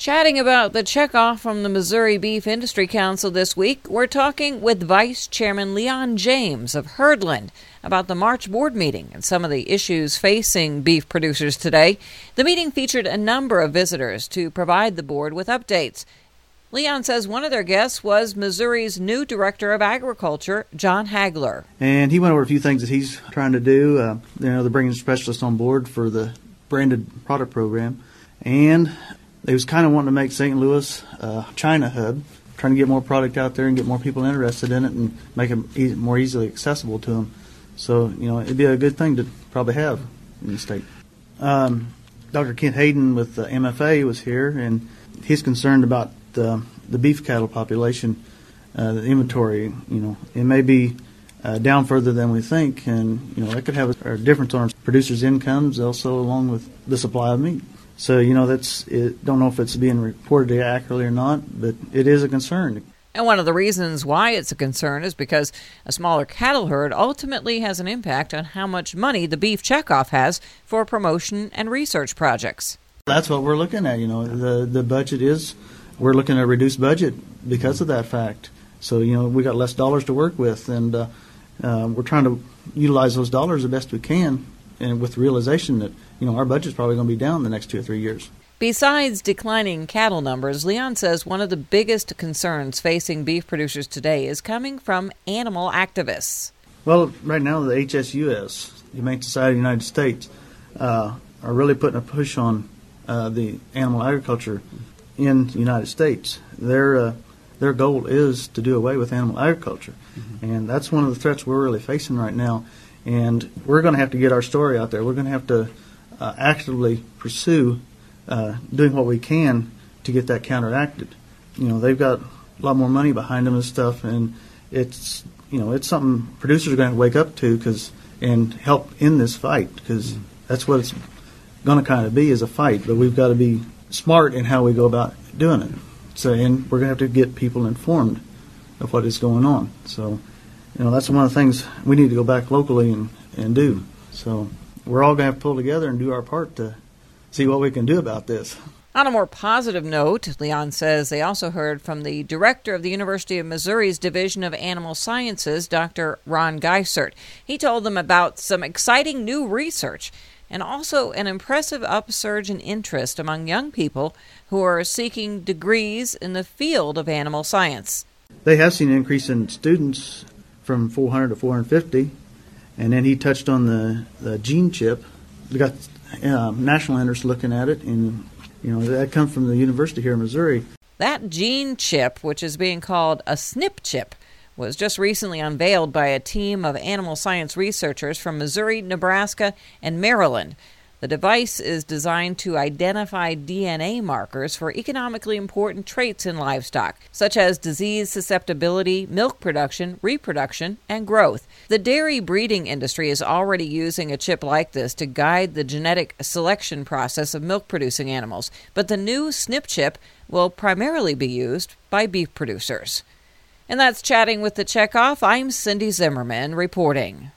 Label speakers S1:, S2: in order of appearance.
S1: Chatting about the checkoff from the Missouri Beef Industry Council this week, we're talking with Vice Chairman Leon James of Hurdland about the March board meeting and some of the issues facing beef producers today. The meeting featured a number of visitors to provide the board with updates. Leon says one of their guests was Missouri's new Director of Agriculture, Jon Hagler.
S2: And he went over a few things that he's trying to do. Uh, you know, they're bringing specialists on board for the branded product program. And they was kind of wanting to make St. Louis a China hub, trying to get more product out there and get more people interested in it and make it e- more easily accessible to them. So, you know, it'd be a good thing to probably have in the state. Um, Dr. Kent Hayden with the MFA was here, and he's concerned about the, the beef cattle population, uh, the inventory. You know, it may be uh, down further than we think, and you know that could have a, a difference on our producers' incomes, also along with the supply of meat. So you know that's it, don't know if it's being reported accurately or not, but it is a concern.
S1: And one of the reasons why it's a concern is because a smaller cattle herd ultimately has an impact on how much money the beef checkoff has for promotion and research projects.
S2: That's what we're looking at. You know, the the budget is we're looking at a reduced budget because of that fact. So you know we got less dollars to work with, and uh, uh, we're trying to utilize those dollars the best we can, and with the realization that you know our budget's probably going to be down the next two or three years.
S1: Besides declining cattle numbers, Leon says one of the biggest concerns facing beef producers today is coming from animal activists.
S2: Well, right now the HSUS, the Humane Society of the United States, uh, are really putting a push on uh, the animal agriculture in the United States. Their uh, their goal is to do away with animal agriculture, mm-hmm. and that's one of the threats we're really facing right now. And we're going to have to get our story out there. We're going to have to uh, actively pursue uh, doing what we can to get that counteracted. You know, they've got a lot more money behind them and stuff, and it's you know it's something producers are going to wake up to because and help in this fight because mm-hmm. that's what it's going to kind of be is a fight. But we've got to be smart in how we go about doing it. So, and we're going to have to get people informed of what is going on. So, you know, that's one of the things we need to go back locally and, and do. So, we're all going to have to pull together and do our part to see what we can do about this.
S1: On a more positive note, Leon says they also heard from the director of the University of Missouri's Division of Animal Sciences, Dr. Ron Geisert. He told them about some exciting new research and also an impressive upsurge in interest among young people who are seeking degrees in the field of animal science.
S2: They have seen an increase in students from 400 to 450, and then he touched on the, the gene chip. We got uh, national interest looking at it, and you know that comes from the university here in Missouri.
S1: That gene chip, which is being called a SNP chip, was just recently unveiled by a team of animal science researchers from Missouri, Nebraska, and Maryland. The device is designed to identify DNA markers for economically important traits in livestock, such as disease susceptibility, milk production, reproduction, and growth. The dairy breeding industry is already using a chip like this to guide the genetic selection process of milk producing animals, but the new SNP chip will primarily be used by beef producers. And that's Chatting with the Checkoff. I'm Cindy Zimmerman reporting.